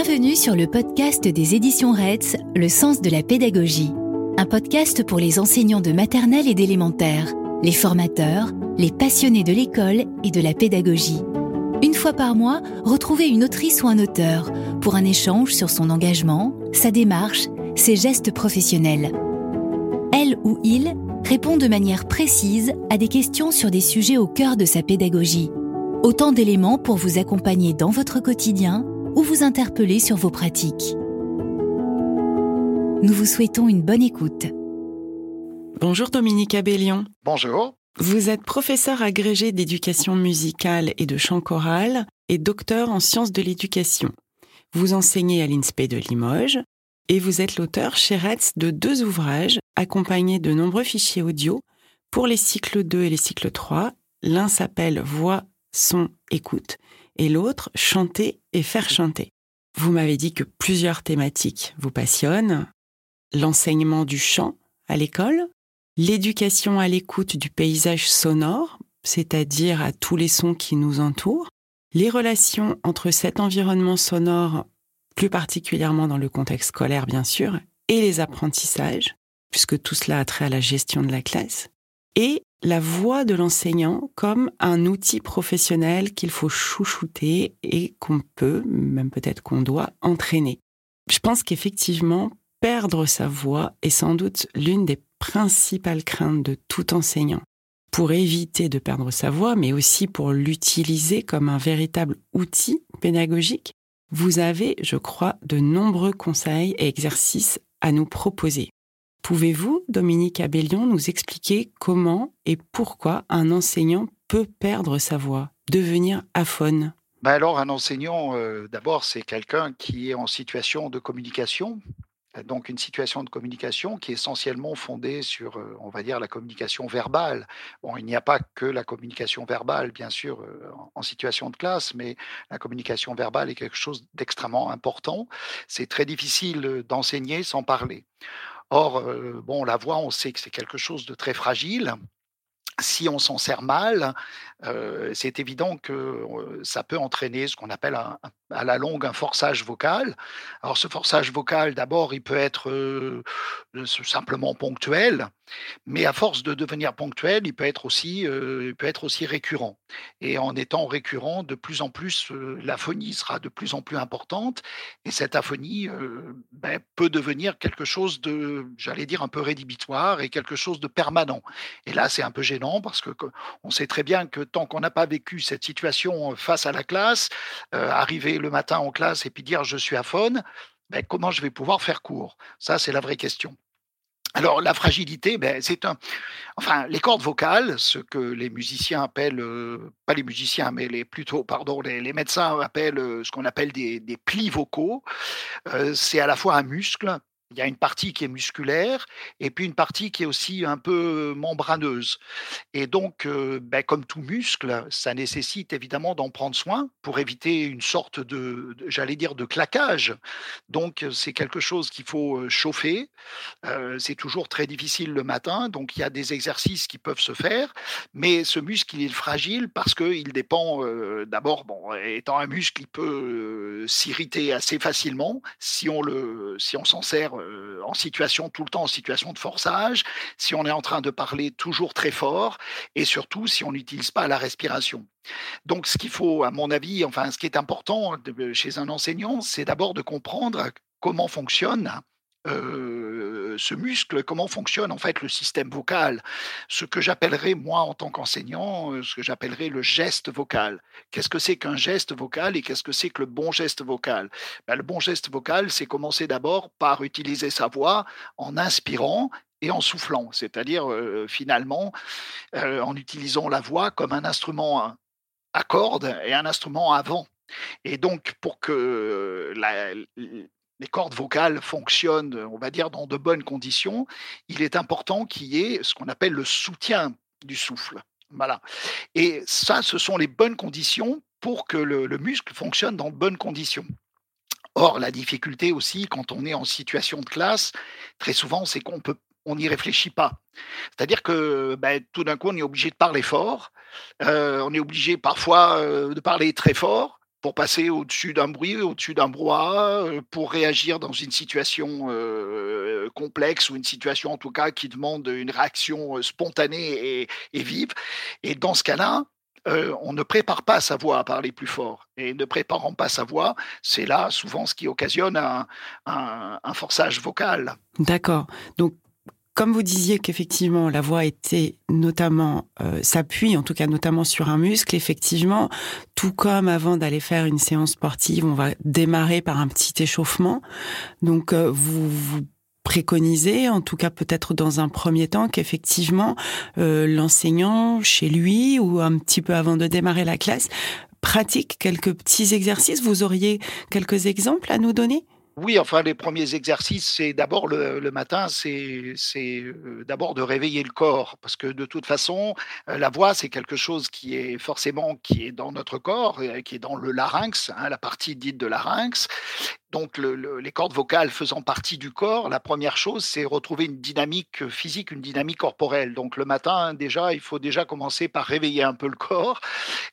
Bienvenue sur le podcast des éditions REDS, Le sens de la pédagogie. Un podcast pour les enseignants de maternelle et d'élémentaire, les formateurs, les passionnés de l'école et de la pédagogie. Une fois par mois, retrouvez une autrice ou un auteur pour un échange sur son engagement, sa démarche, ses gestes professionnels. Elle ou il répond de manière précise à des questions sur des sujets au cœur de sa pédagogie. Autant d'éléments pour vous accompagner dans votre quotidien ou vous interpeller sur vos pratiques. Nous vous souhaitons une bonne écoute. Bonjour Dominique Abellion. Bonjour. Vous êtes professeur agrégé d'éducation musicale et de chant choral et docteur en sciences de l'éducation. Vous enseignez à l'INSPE de Limoges et vous êtes l'auteur chez RETS de deux ouvrages accompagnés de nombreux fichiers audio pour les cycles 2 et les cycles 3. L'un s'appelle Voix, son, écoute et l'autre chanter et faire chanter. Vous m'avez dit que plusieurs thématiques vous passionnent. L'enseignement du chant à l'école, l'éducation à l'écoute du paysage sonore, c'est-à-dire à tous les sons qui nous entourent, les relations entre cet environnement sonore, plus particulièrement dans le contexte scolaire bien sûr, et les apprentissages, puisque tout cela a trait à la gestion de la classe, et la voix de l'enseignant comme un outil professionnel qu'il faut chouchouter et qu'on peut, même peut-être qu'on doit, entraîner. Je pense qu'effectivement, perdre sa voix est sans doute l'une des principales craintes de tout enseignant. Pour éviter de perdre sa voix, mais aussi pour l'utiliser comme un véritable outil pédagogique, vous avez, je crois, de nombreux conseils et exercices à nous proposer. Pouvez-vous, Dominique Abellion, nous expliquer comment et pourquoi un enseignant peut perdre sa voix, devenir aphone? Ben alors, un enseignant, euh, d'abord, c'est quelqu'un qui est en situation de communication, donc une situation de communication qui est essentiellement fondée sur, euh, on va dire, la communication verbale. Bon, il n'y a pas que la communication verbale, bien sûr, euh, en situation de classe, mais la communication verbale est quelque chose d'extrêmement important. C'est très difficile d'enseigner sans parler. Or, bon, la voix, on sait que c'est quelque chose de très fragile. Si on s'en sert mal, c'est évident que ça peut entraîner ce qu'on appelle à la longue un forçage vocal. Alors ce forçage vocal, d'abord, il peut être simplement ponctuel, mais à force de devenir ponctuel, il peut être aussi, peut être aussi récurrent. Et en étant récurrent, de plus en plus, l'aphonie sera de plus en plus importante, et cette aphonie ben, peut devenir quelque chose de, j'allais dire, un peu rédhibitoire et quelque chose de permanent. Et là, c'est un peu gênant parce que on sait très bien que tant qu'on n'a pas vécu cette situation face à la classe, arriver le matin en classe et puis dire je suis aphone, ben, comment je vais pouvoir faire cours Ça, c'est la vraie question. Alors la fragilité, ben, c'est un, enfin les cordes vocales, ce que les musiciens appellent, pas les musiciens, mais les plutôt, pardon, les, médecins appellent ce qu'on appelle des, plis vocaux. c'est à la fois un muscle il y a une partie qui est musculaire et puis une partie qui est aussi un peu membraneuse. Et donc, ben, comme tout muscle, ça nécessite évidemment d'en prendre soin pour éviter une sorte de, j'allais dire, de claquage. Donc, c'est quelque chose qu'il faut chauffer. c'est toujours très difficile le matin, donc il y a des exercices qui peuvent se faire, mais ce muscle, il est fragile parce qu'il dépend d'abord, bon, étant un muscle, il peut s'irriter assez facilement si on le, si s'en sert euh, en situation, tout le temps en situation de forçage, si on est en train de parler toujours très fort, et surtout si on n'utilise pas la respiration. Donc, ce qu'il faut, à mon avis, enfin, ce qui est important chez un enseignant, c'est d'abord de comprendre comment fonctionne euh, ce muscle, comment fonctionne en fait le système vocal, ce que j'appellerais moi en tant qu'enseignant, euh, ce que j'appellerais le geste vocal. Qu'est-ce que c'est qu'un geste vocal et qu'est-ce que c'est que le bon geste vocal? Ben, Le bon geste vocal, c'est commencer d'abord par utiliser sa voix en inspirant et en soufflant, c'est-à-dire euh, finalement en utilisant la voix comme un instrument à cordes et un instrument à vent. Et donc, pour que la, les cordes vocales fonctionnent, on va dire, dans de bonnes conditions, il est important qu'il y ait ce qu'on appelle le soutien du souffle. Voilà. Et ça, ce sont les bonnes conditions pour que le, muscle fonctionne dans de bonnes conditions. Or, la difficulté aussi, quand on est en situation de classe, très souvent, c'est qu'on on n'y réfléchit pas. C'est-à-dire que ben, tout d'un coup, on est obligé de parler fort, euh, on est obligé parfois euh, de parler très fort, pour passer au-dessus d'un bruit, au-dessus d'un brouhaha, euh, pour réagir dans une situation euh, complexe ou une situation en tout cas qui demande une réaction euh, spontanée et, vive. Et dans ce cas-là, on ne prépare pas sa voix à parler plus fort. Et ne préparant pas sa voix, c'est là souvent ce qui occasionne un, forçage vocal. D'accord. Comme vous disiez qu'effectivement la voix était notamment euh, s'appuie en tout cas notamment sur un muscle, effectivement, tout comme avant d'aller faire une séance sportive, on va démarrer par un petit échauffement. Donc euh, vous, vous préconisez, en tout cas peut-être dans un premier temps, qu'effectivement euh, l'enseignant chez lui ou un petit peu avant de démarrer la classe pratique quelques petits exercices. Vous auriez quelques exemples à nous donner? Oui, enfin, les premiers exercices, c'est d'abord le, matin, c'est euh, d'abord de réveiller le corps, parce que de toute façon, euh, la voix, c'est quelque chose qui est forcément qui est dans notre corps, euh, qui est dans le larynx, hein, la partie dite de larynx, donc les cordes vocales faisant partie du corps, la première chose, c'est retrouver une dynamique physique, une dynamique corporelle. Donc le matin, déjà, il faut déjà commencer par réveiller un peu le corps.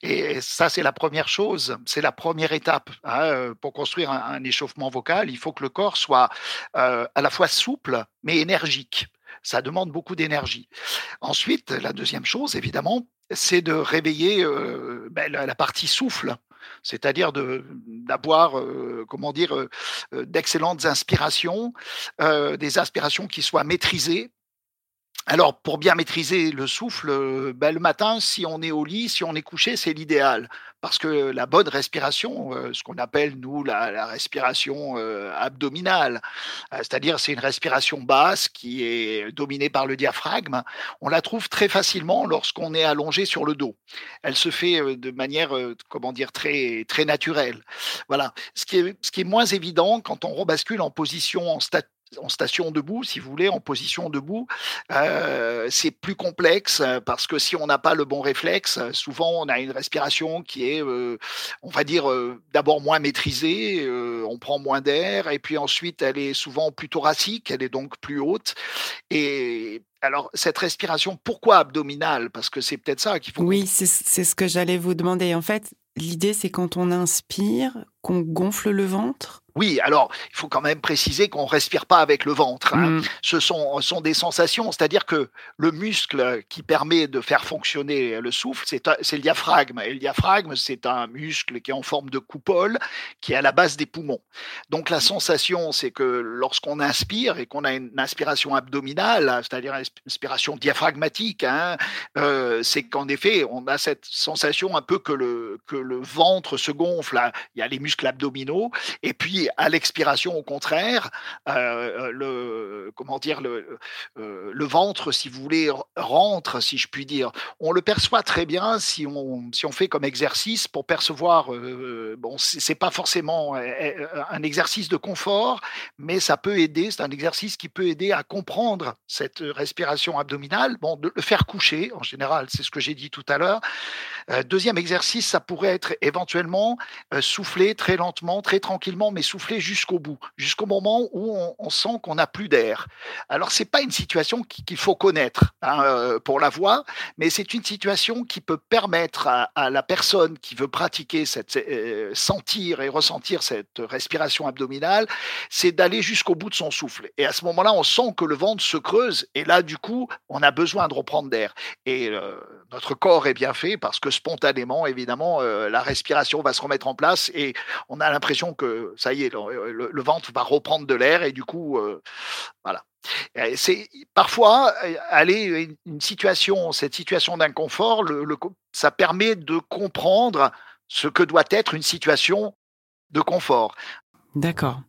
Et ça, c'est la première chose, c'est la première étape. Hein, euh, pour construire un, échauffement vocal, il faut que le corps soit euh, à la fois souple, mais énergique. Ça demande beaucoup d'énergie. Ensuite, la deuxième chose, évidemment, c'est de réveiller euh, ben, la, partie souffle c'est-à-dire d'avoir, euh, comment dire, euh, euh, d'excellentes inspirations, des inspirations qui soient maîtrisées alors, pour bien maîtriser le souffle, euh, ben, le matin, si on est au lit, si on est couché, c'est l'idéal. Parce que la bonne respiration, euh, ce qu'on appelle, nous, la, respiration euh, abdominale, c'est-à-dire c'est une respiration basse qui est dominée par le diaphragme, on la trouve très facilement lorsqu'on est allongé sur le dos. Elle se fait de manière, comment dire, très, très naturelle. Voilà. Ce qui, est, ce qui est moins évident quand on rebascule en position en, statut en station debout, si vous voulez, en position debout, euh, c'est plus complexe euh, parce que si on n'a pas le bon réflexe, souvent on a une respiration qui est, euh, on va dire, d'abord moins maîtrisée, on prend moins d'air, et puis ensuite elle est souvent plus thoracique, elle est donc plus haute. Et alors, cette respiration, pourquoi abdominale? Parce que c'est peut-être ça qu'il faut. Oui, c'est ce que j'allais vous demander. En fait, l'idée, c'est quand on inspire, qu'on gonfle le ventre oui, alors il faut quand même préciser qu'on respire pas avec le ventre. Hein. Mmh. Ce sont, sont des sensations, c'est-à-dire que le muscle qui permet de faire fonctionner le souffle, c'est le diaphragme. Et le diaphragme, c'est un muscle qui est en forme de coupole, qui est à la base des poumons. Donc la sensation, c'est que lorsqu'on inspire et qu'on a une inspiration abdominale, c'est-à-dire une inspiration diaphragmatique, hein, euh, c'est qu'en effet, on a cette sensation un peu que le, que le ventre se gonfle. Il y a les muscles abdominaux, et puis à l'expiration, au contraire, euh, le comment dire euh, le ventre, si vous voulez, rentre, si je puis dire. On le perçoit très bien si on si on fait comme exercice pour percevoir. Euh, bon, c'est pas forcément un exercice de confort, mais ça peut aider. C'est un exercice qui peut aider à comprendre cette respiration abdominale. Bon, de le faire coucher en général, c'est ce que j'ai dit tout à l'heure. deuxième exercice, ça pourrait être éventuellement souffler très lentement, très tranquillement, mais souffler jusqu'au bout, jusqu'au moment où on, sent qu'on n'a plus d'air. Alors c'est pas une situation qu'il faut connaître hein, euh, pour la voix, mais c'est une situation qui peut permettre à, la personne qui veut pratiquer cette euh, sentir et ressentir cette respiration abdominale, c'est d'aller jusqu'au bout de son souffle. Et à ce moment-là, on sent que le ventre se creuse, et là du coup, on a besoin de reprendre d'air. Et euh, notre corps est bien fait parce que spontanément, évidemment, la respiration va se remettre en place et on a l'impression que ça y est le, ventre va reprendre de l'air et du coup, euh, voilà. C'est parfois euh, aller une situation, cette situation d'inconfort, le, ça permet de comprendre ce que doit être une situation de confort. D'accord.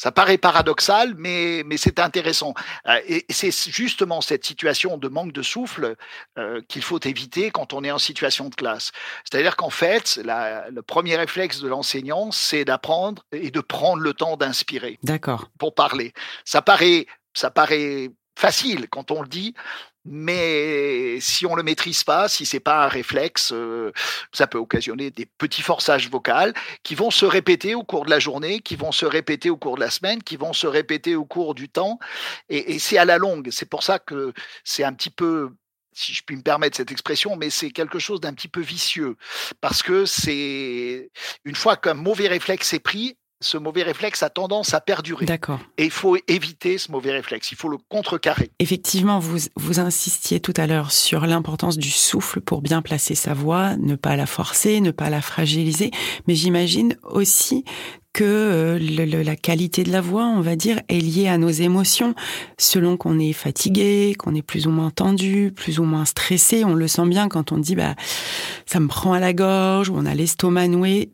Ça paraît paradoxal, mais, mais c'est intéressant. Euh, et c'est justement cette situation de manque de souffle euh, qu'il faut éviter quand on est en situation de classe. C'est-à-dire qu'en fait, le premier réflexe de l'enseignant, c'est d'apprendre et de prendre le temps d'inspirer. D'accord. Pour parler. Ça paraît, ça paraît facile quand on le dit, mais si on le maîtrise pas, si c'est pas un réflexe, euh, ça peut occasionner des petits forçages vocaux qui vont se répéter au cours de la journée, qui vont se répéter au cours de la semaine, qui vont se répéter au cours du temps, et, c'est à la longue. C'est pour ça que c'est un petit peu si je puis me permettre cette expression, mais c'est quelque chose d'un petit peu vicieux. Parce que c'est une fois qu'un mauvais réflexe est pris, ce mauvais réflexe a tendance à perdurer. D'accord. Et il faut éviter ce mauvais réflexe, il faut le contrecarrer. Effectivement, vous, vous insistiez tout à l'heure sur l'importance du souffle pour bien placer sa voix, ne pas la forcer, ne pas la fragiliser, mais j'imagine aussi que euh, la qualité de la voix, on va dire, est liée à nos émotions. Selon qu'on est fatigué, qu'on est plus ou moins tendu, plus ou moins stressé, on le sent bien quand on dit bah ça me prend à la gorge ou on a l'estomac noué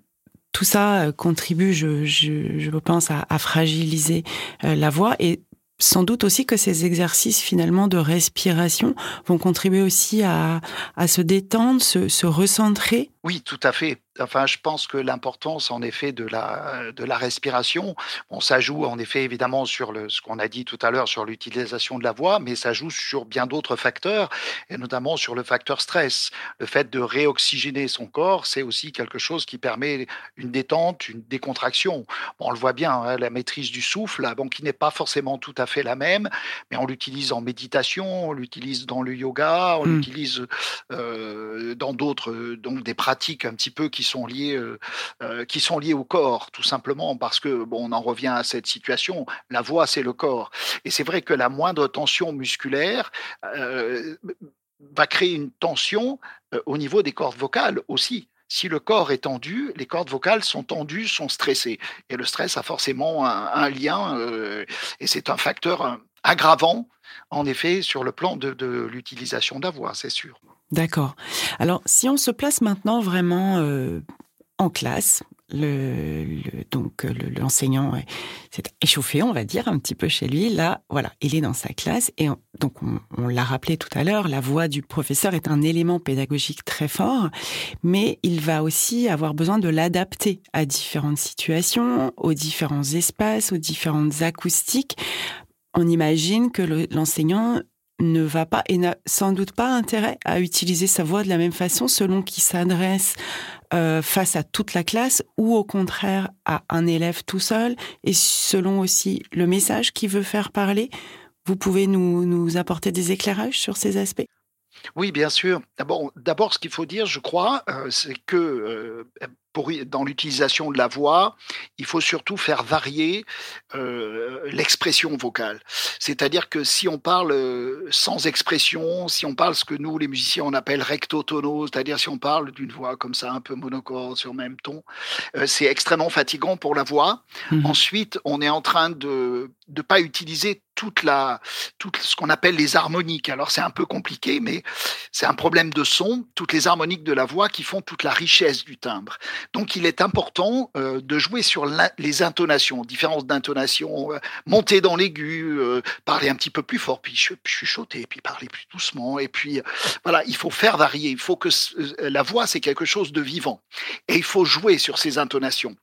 tout ça euh, contribue, je, je, je pense, à, à fragiliser euh, la voix et sans doute aussi que ces exercices finalement de respiration vont contribuer aussi à, à se détendre, se, se recentrer. Oui, tout à fait enfin, je pense que l'importance, en effet, de la, de la respiration, bon, ça joue en effet évidemment sur le, ce qu'on a dit tout à l'heure sur l'utilisation de la voix, mais ça joue sur bien d'autres facteurs, et notamment sur le facteur stress. Le fait de réoxygéner son corps, c'est aussi quelque chose qui permet une détente, une décontraction. Bon, on le voit bien, hein, la maîtrise du souffle, bon, qui n'est pas forcément tout à fait la même, mais on l'utilise en méditation, on l'utilise dans le yoga, on mmh. l'utilise euh, dans d'autres, donc des pratiques un petit peu qui sont liés, euh, euh, qui sont au corps, tout simplement parce que bon, on en revient à cette situation. La voix, c'est le corps, et c'est vrai que la moindre tension musculaire euh, va créer une tension au niveau des cordes vocales aussi. Si le corps est tendu, les cordes vocales sont tendues, sont stressées. Et le stress a forcément un, lien, et c'est un facteur aggravant, en effet, sur le plan de, de l'utilisation de la voix, c'est sûr. D'accord. Alors, si on se place maintenant vraiment euh, en classe, donc l'enseignant s'est échauffé, on va dire, un petit peu chez lui. Là, voilà, il est dans sa classe et donc on, l'a rappelé tout à l'heure, la voix du professeur est un élément pédagogique très fort, mais il va aussi avoir besoin de l'adapter à différentes situations, aux différents espaces, aux différentes acoustiques. On imagine que l'enseignant ne va pas et n'a sans doute pas intérêt à utiliser sa voix de la même façon selon qu'il s'adresse euh, face à toute la classe ou au contraire à un élève tout seul et selon aussi le message qu'il veut faire parler. Vous pouvez nous, nous apporter des éclairages sur ces aspects? Oui, bien sûr. D'abord, d'abord, ce qu'il faut dire, je crois, euh, c'est que euh, dans l'utilisation de la voix, il faut surtout faire varier euh, l'expression vocale. C'est-à-dire que si on parle euh, sans expression, si on parle ce que nous, les musiciens, on appelle recto-tono, c'est-à-dire si on parle d'une voix comme ça, un peu monocorde, sur le même ton, euh, c'est extrêmement fatigant pour la voix. Mmh Ensuite, on est en train de ne pas utiliser toute la, tout ce qu'on appelle les harmoniques. Alors c'est un peu compliqué, mais c'est un problème de son, toutes les harmoniques de la voix qui font toute la richesse du timbre. Donc il est important euh, de jouer sur les intonations, différence d'intonation, euh, monter dans l'aigu, euh, parler un petit peu plus fort, puis chuchoter, puis parler plus doucement. Et puis voilà, il faut faire varier. Il faut que la voix c'est quelque chose de vivant, et il faut jouer sur ces intonations.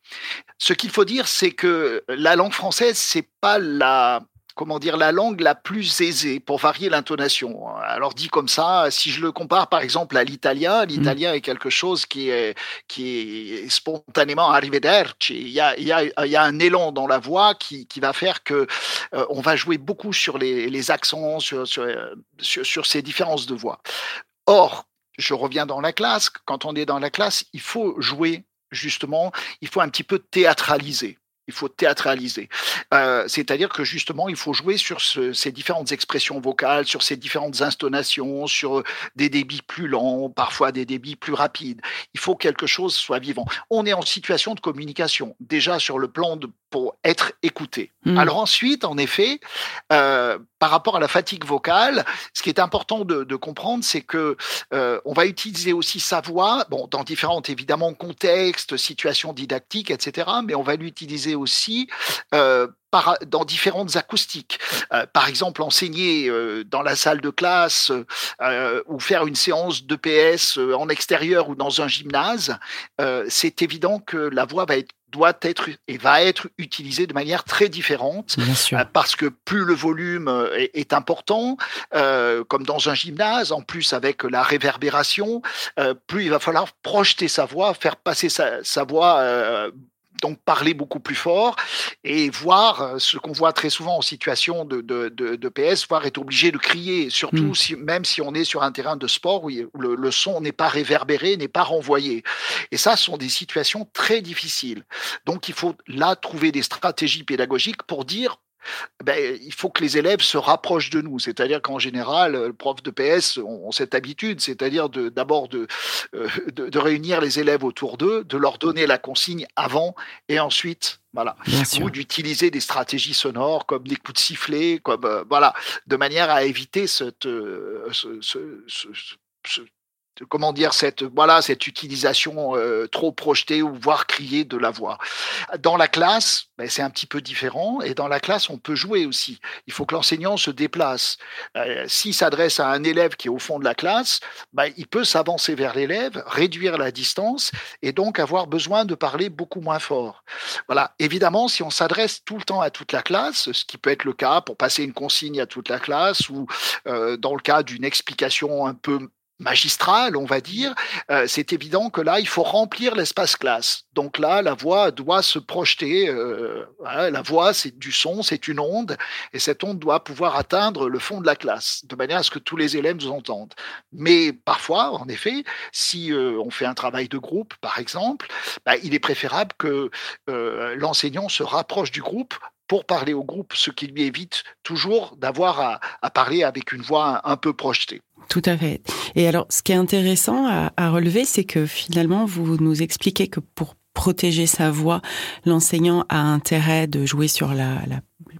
Ce qu'il faut dire, c'est que la langue française c'est pas la comment dire, la langue la plus aisée pour varier l'intonation. Alors dit comme ça, si je le compare par exemple à l'italien, l'italien mmh. est quelque chose qui est, qui est spontanément arrivederci. Il y a, il y, a, il y a un élan dans la voix qui, qui va faire que euh, on va jouer beaucoup sur les, les accents, sur, sur, sur, sur ces différences de voix. Or, je reviens dans la classe, quand on est dans la classe, il faut jouer justement, il faut un petit peu théâtraliser il faut théâtraliser. Euh, c'est-à-dire que justement, il faut jouer sur ces différentes expressions vocales, sur ces différentes intonations, sur euh, des débits plus lents, parfois des débits plus rapides. Il faut que quelque chose soit vivant. On est en situation de communication, déjà sur le plan de pour être écouté. Mmh. Alors ensuite, en effet, euh, par rapport à la fatigue vocale, ce qui est important de, comprendre, c'est que on va utiliser aussi sa voix, bon, dans différents évidemment contextes, situations didactiques, etc. Mais on va l'utiliser aussi euh, par, dans différentes acoustiques. Euh, par exemple, enseigner euh, dans la salle de classe ou faire une séance de PS en extérieur ou dans un gymnase, c'est évident que la voix va être doit être et va être utilisée de manière très différente parce que plus le volume est, important, comme dans un gymnase, en plus avec la réverbération, plus il va falloir projeter sa voix, faire passer sa, sa voix donc parler beaucoup plus fort et voir ce qu'on voit très souvent en situation de, de, PS, voir être obligé de crier, surtout mmh. si, même si on est sur un terrain de sport où le, le son n'est pas réverbéré, n'est pas renvoyé. Et ça, ce sont des situations très difficiles. Donc il faut là trouver des stratégies pédagogiques pour dire ben, il faut que les élèves se rapprochent de nous. C'est-à-dire qu'en général, le prof de PS ont, cette habitude, c'est-à-dire d'abord de, euh, de, de, réunir les élèves autour d'eux, de leur donner la consigne avant et ensuite. Voilà. Ou d'utiliser des stratégies sonores comme des coups de sifflet, comme euh, voilà, de manière à éviter cette, euh, ce, ce, ce, comment dire cette voilà cette utilisation euh, trop projetée ou voire criée de la voix. Dans la classe, ben, c'est un petit peu différent et dans la classe on peut jouer aussi. Il faut que l'enseignant se déplace. Euh, s'il s'adresse à un élève qui est au fond de la classe, ben, il peut s'avancer vers l'élève, réduire la distance et donc avoir besoin de parler beaucoup moins fort. Voilà. Évidemment, si on s'adresse tout le temps à toute la classe, ce qui peut être le cas pour passer une consigne à toute la classe ou euh, dans le cas d'une explication un peu magistrale, on va dire, euh, c'est évident que là, il faut remplir l'espace classe. Donc là, la voix doit se projeter. Euh, la voix, c'est du son, c'est une onde, et cette onde doit pouvoir atteindre le fond de la classe, de manière à ce que tous les élèves nous entendent. Mais parfois, en effet, si euh, on fait un travail de groupe, par exemple, bah, il est préférable que l'enseignant se rapproche du groupe pour parler au groupe, ce qui lui évite toujours d'avoir à, parler avec une voix un, peu projetée. Tout à fait. Et alors, ce qui est intéressant à, relever, c'est que finalement, vous nous expliquez que pour protéger sa voix, l'enseignant a intérêt de jouer sur la,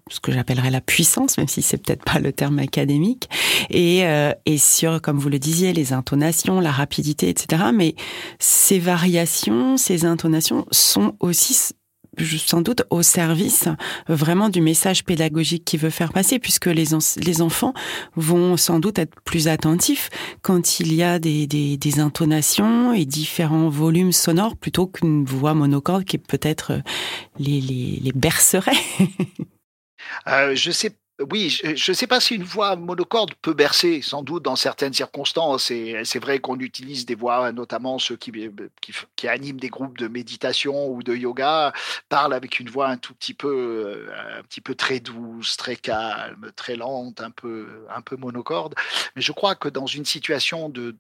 ce que j'appellerais la puissance, même si c'est peut-être pas le terme académique, et, euh, et sur, comme vous le disiez, les intonations, la rapidité, etc. Mais ces variations, ces intonations sont aussi sans doute au service vraiment du message pédagogique qu'il veut faire passer, puisque les, les enfants vont sans doute être plus attentifs quand il y a des, des, des intonations et différents volumes sonores plutôt qu'une voix monocorde qui peut-être les, les, les bercerait. euh, je sais oui, je ne sais pas si une voix monocorde peut bercer, sans doute dans certaines circonstances. Et c'est vrai qu'on utilise des voix, notamment ceux qui, qui, animent des groupes de méditation ou de yoga, parlent avec une voix un tout petit peu, euh, un petit peu très douce, très calme, très lente, un peu, un peu monocorde. Mais je crois que dans une situation de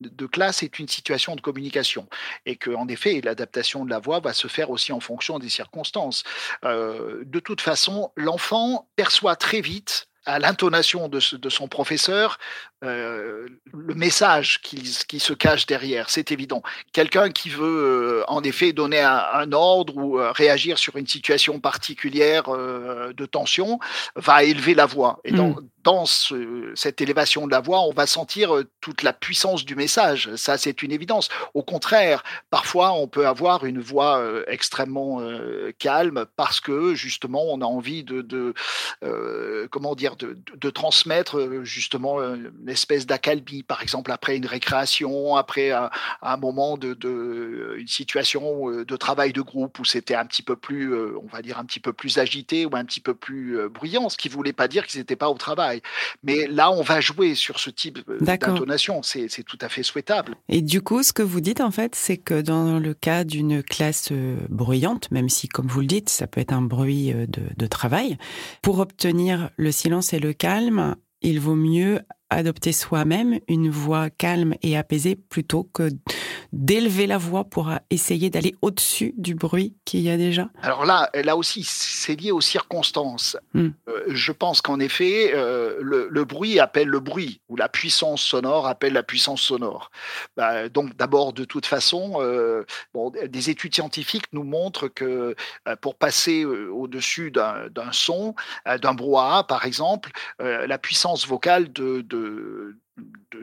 de classe est une situation de communication et que en effet l'adaptation de la voix va se faire aussi en fonction des circonstances. Euh, de toute façon, l'enfant perçoit très vite à l'intonation de, son professeur euh, le message qui, qui, se cache derrière, c'est évident. Quelqu'un qui veut euh, en effet donner un, ordre ou euh, réagir sur une situation particulière de tension va élever la voix. Et dans, mmh. dans cette élévation de la voix, on va sentir toute la puissance du message. Ça, c'est une évidence. Au contraire, parfois, on peut avoir une voix extrêmement calme parce que justement, on a envie de, de comment dire, de, de transmettre justement espèce d'accalmie, par exemple après une récréation, après un, moment de, une situation euh, de travail de groupe où c'était un petit peu plus, euh, on va dire un petit peu plus agité ou un petit peu plus euh, bruyant, ce qui ne voulait pas dire qu'ils n'étaient pas au travail. Mais là, on va jouer sur ce type d'intonation, c'est tout à fait souhaitable. Et du coup, ce que vous dites en fait, c'est que dans le cas d'une classe bruyante, même si, comme vous le dites, ça peut être un bruit de, de travail, pour obtenir le silence et le calme, il vaut mieux adopter soi-même une voix calme et apaisée plutôt que d'élever la voix pour essayer d'aller au-dessus du bruit qu'il y a déjà? Alors là, là aussi, c'est lié aux circonstances. Hmm. Euh, je pense qu'en effet, euh, le, bruit appelle le bruit, ou la puissance sonore appelle la puissance sonore. Bah, donc d'abord, de toute façon, euh, bon, des études scientifiques nous montrent que pour passer au-dessus d'un son, d'un brouhaha par exemple, la puissance vocale de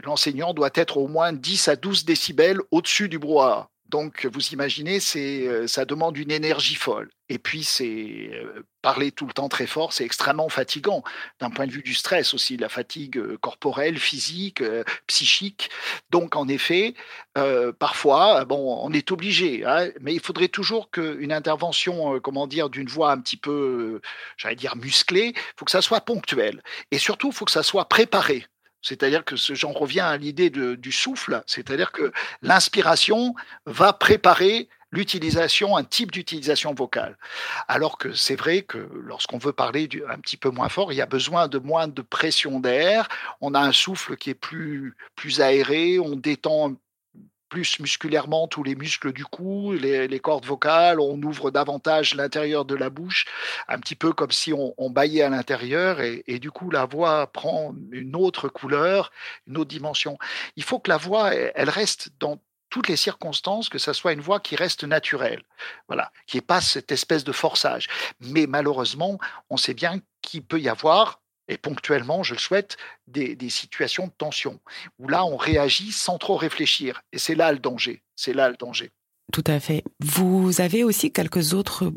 l'enseignant doit être au moins 10 à 12 décibels au-dessus du brouhaha. Donc, vous imaginez, c'est, euh, ça demande une énergie folle. Et puis, c'est euh, parler tout le temps très fort, c'est extrêmement fatigant d'un point de vue du stress aussi, la fatigue euh, corporelle, physique, psychique. Donc, en effet, parfois, bon, on est obligé, hein, mais il faudrait toujours qu'une intervention, comment dire, d'une voix un petit peu, j'allais dire musclée, faut que ça soit ponctuel. Et surtout, il faut que ça soit préparé. C'est-à-dire que j'en reviens à l'idée du souffle, c'est-à-dire que l'inspiration va préparer l'utilisation, un type d'utilisation vocale. Alors que c'est vrai que lorsqu'on veut parler un petit peu moins fort, il y a besoin de moins de pression d'air, on a un souffle qui est plus, plus aéré, on détend plus musculairement tous les muscles du cou, les, cordes vocales, on ouvre davantage l'intérieur de la bouche, un petit peu comme si on, baillait à l'intérieur, et, du coup la voix prend une autre couleur, une autre dimension. Il faut que la voix, elle reste dans toutes les circonstances, que ça soit une voix qui reste naturelle, voilà, qui n'ait pas cette espèce de forçage. Mais malheureusement, on sait bien qu'il peut y avoir et ponctuellement, je le souhaite, des, situations de tension, où là, on réagit sans trop réfléchir. Et c'est là le danger. C'est là le danger. Tout à fait. Vous avez aussi quelques autres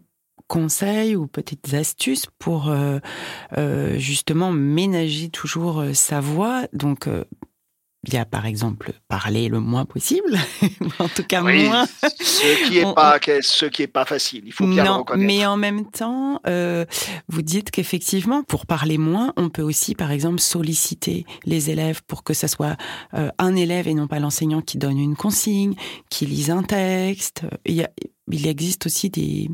conseils ou petites astuces pour euh, euh, justement ménager toujours euh, sa voix. Donc, il y a par exemple parler le moins possible, en tout cas moins. Ce qui est pas, ce qui est pas facile. Il faut bien le reconnaître. Mais en même temps, euh, vous dites qu'effectivement, pour parler moins, on peut aussi, par exemple, solliciter les élèves pour que ça soit euh, un élève et non pas l'enseignant qui donne une consigne, qui lise un texte. Il, y a, il existe aussi des,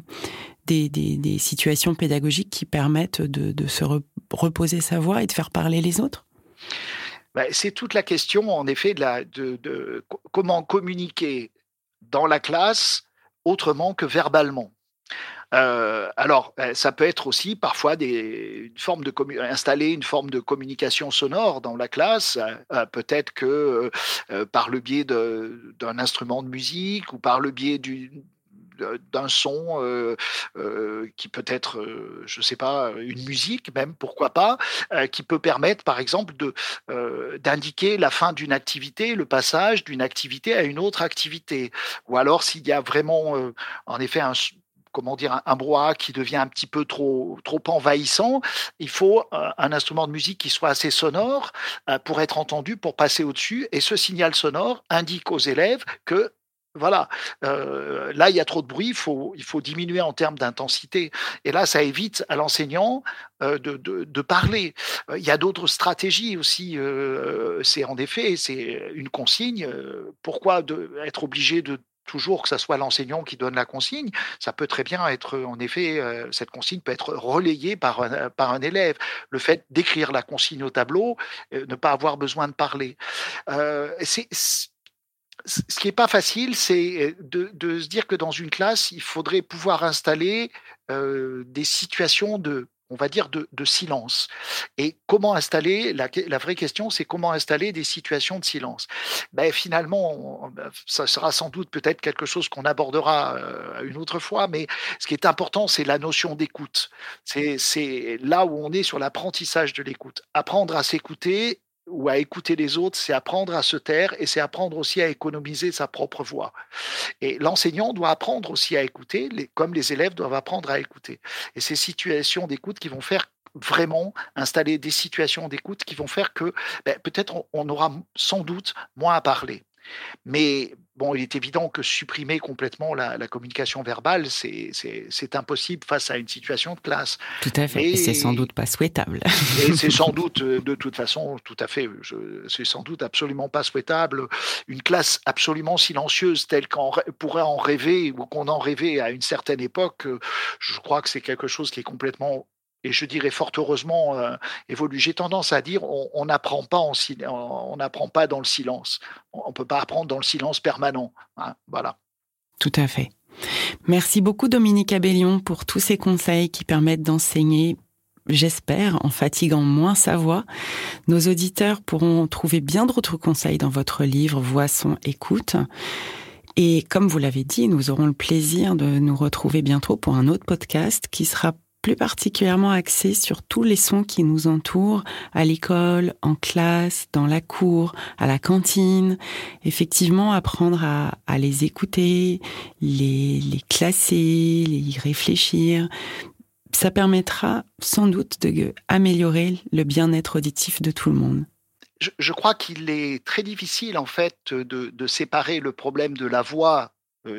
des, des, des, situations pédagogiques qui permettent de, de se reposer sa voix et de faire parler les autres? Bah, c'est toute la question, en effet, de, comment communiquer dans la classe autrement que verbalement. Euh, alors, bah, ça peut être aussi parfois une forme installer une forme de communication sonore dans la classe. Euh, peut-être que euh, par le biais d'un instrument de musique ou par le biais d'une d'un son euh, euh, qui peut être, euh, je ne sais pas, une musique même, pourquoi pas, qui peut permettre, par exemple, d'indiquer la fin d'une activité, le passage d'une activité à une autre activité. Ou alors, s'il y a vraiment, en effet, un comment dire, un, brouhaha qui devient un petit peu trop, trop envahissant, il faut un instrument de musique qui soit assez sonore pour être entendu, pour passer au-dessus. Et ce signal sonore indique aux élèves que voilà. Euh, là, il y a trop de bruit, il faut, diminuer en termes d'intensité. Et là, ça évite à l'enseignant euh, de, parler. Euh, il y a d'autres stratégies aussi. c'est en effet, c'est une consigne. Pourquoi être obligé de toujours que ce soit l'enseignant qui donne la consigne, ça peut très bien être, en effet, cette consigne peut être relayée par un, par un élève. Le fait d'écrire la consigne au tableau, ne pas avoir besoin de parler. c'est ce qui n'est pas facile, c'est euh, de, se dire que dans une classe, il faudrait pouvoir installer euh, des situations de, on va dire, de, silence. Et comment installer, la, vraie question, c'est comment installer des situations de silence. Ben, finalement, ben, ça sera sans doute peut-être quelque chose qu'on abordera euh, une autre fois, mais ce qui est important, c'est la notion d'écoute. C'est là où on est sur l'apprentissage de l'écoute. Apprendre à s'écouter ou à écouter les autres, c'est apprendre à se taire et c'est apprendre aussi à économiser sa propre voix. Et l'enseignant doit apprendre aussi à écouter, comme les élèves doivent apprendre à écouter. Et ces situations d'écoute qui vont faire vraiment installer des situations d'écoute qui vont faire que ben, peut-être on aura sans doute moins à parler. Mais bon, il est évident que supprimer complètement la, communication verbale, c'est impossible face à une situation de classe. Tout à fait. Et c'est sans doute pas souhaitable. c'est sans doute, de toute façon, tout à fait, c'est sans doute absolument pas souhaitable. Une classe absolument silencieuse telle qu'on pourrait en rêver ou qu'on en rêvait à une certaine époque, euh, je crois que c'est quelque chose qui est complètement et je dirais fort heureusement euh, évolue. J'ai tendance à dire on n'apprend pas en on n'apprend pas dans le silence. On ne peut pas apprendre dans le silence permanent. Hein, voilà. Tout à fait. Merci beaucoup Dominique Abellion pour tous ces conseils qui permettent d'enseigner j'espère, en fatiguant moins sa voix. Nos auditeurs pourront trouver bien d'autres conseils dans votre livre Voix, son, écoute. Et comme vous l'avez dit, nous aurons le plaisir de nous retrouver bientôt pour un autre podcast qui sera plus particulièrement axé sur tous les sons qui nous entourent à l'école, en classe, dans la cour, à la cantine. Effectivement, apprendre à, les écouter, les, classer, les y réfléchir. Ça permettra sans doute d'améliorer le bien-être auditif de tout le monde. Je, crois qu'il est très difficile en fait de, séparer le problème de la voix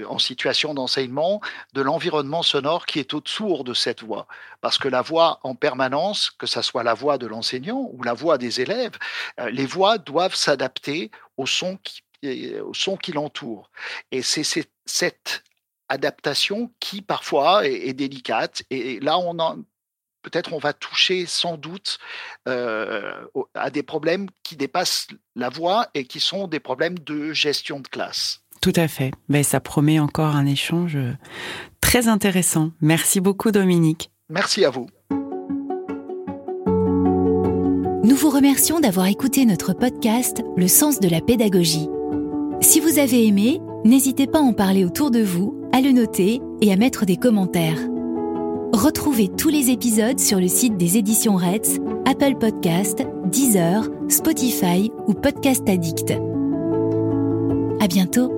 en situation d'enseignement de l'environnement sonore qui est autour de cette voix. Parce que la voix en permanence, que ce soit la voix de l'enseignant ou la voix des élèves, euh, les voix doivent s'adapter au son qui, au son qui l'entoure. Et c'est cette adaptation qui parfois est, délicate. Et là, on peut-être on va toucher sans doute à des problèmes qui dépassent la voix et qui sont des problèmes de gestion de classe. Tout à fait. Mais ben, ça promet encore un échange très intéressant. Merci beaucoup Dominique. Merci à vous. Nous vous remercions d'avoir écouté notre podcast Le sens de la pédagogie. Si vous avez aimé, n'hésitez pas à en parler autour de vous, à le noter et à mettre des commentaires. Retrouvez tous les épisodes sur le site des éditions Retz, Apple Podcast, Deezer, Spotify ou Podcast Addict. À bientôt!